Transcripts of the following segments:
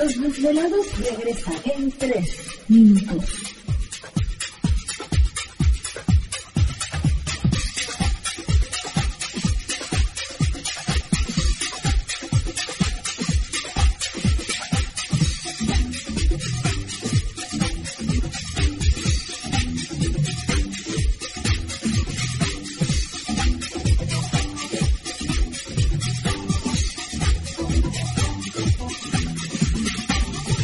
Los desvelados regresa en 3 minutos.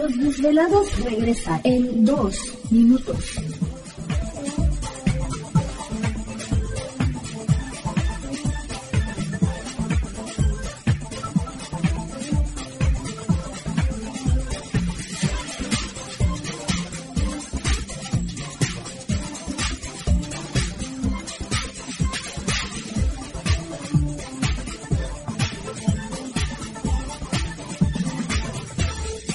Los desvelados regresa en 2 minutos.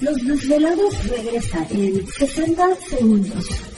Los desvelados regresa en 60 segundos.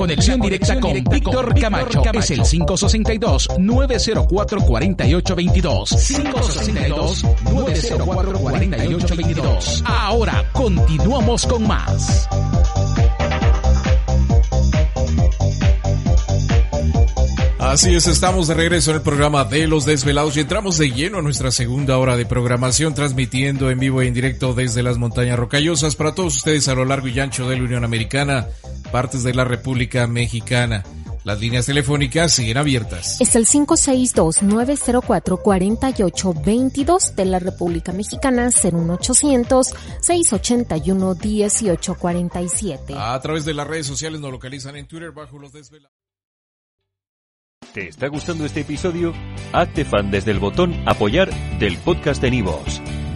Conexión directa con Víctor Camacho es el 562-904-4822. 562-904-4822. Ahora continuamos con más. Así es, estamos de regreso en el programa de Los Desvelados y entramos de lleno a nuestra segunda hora de programación, transmitiendo en vivo e en directo desde las montañas rocallosas para todos ustedes a lo largo y ancho de la Unión Americana, partes de la República Mexicana. Las líneas telefónicas siguen abiertas. Es el 562-904-4822 de la República Mexicana, 01800-681-1847. A través de las redes sociales nos localizan en Twitter bajo Los Desvelados. ¿Te está gustando este episodio? Hazte fan desde el botón Apoyar del podcast de Nivos.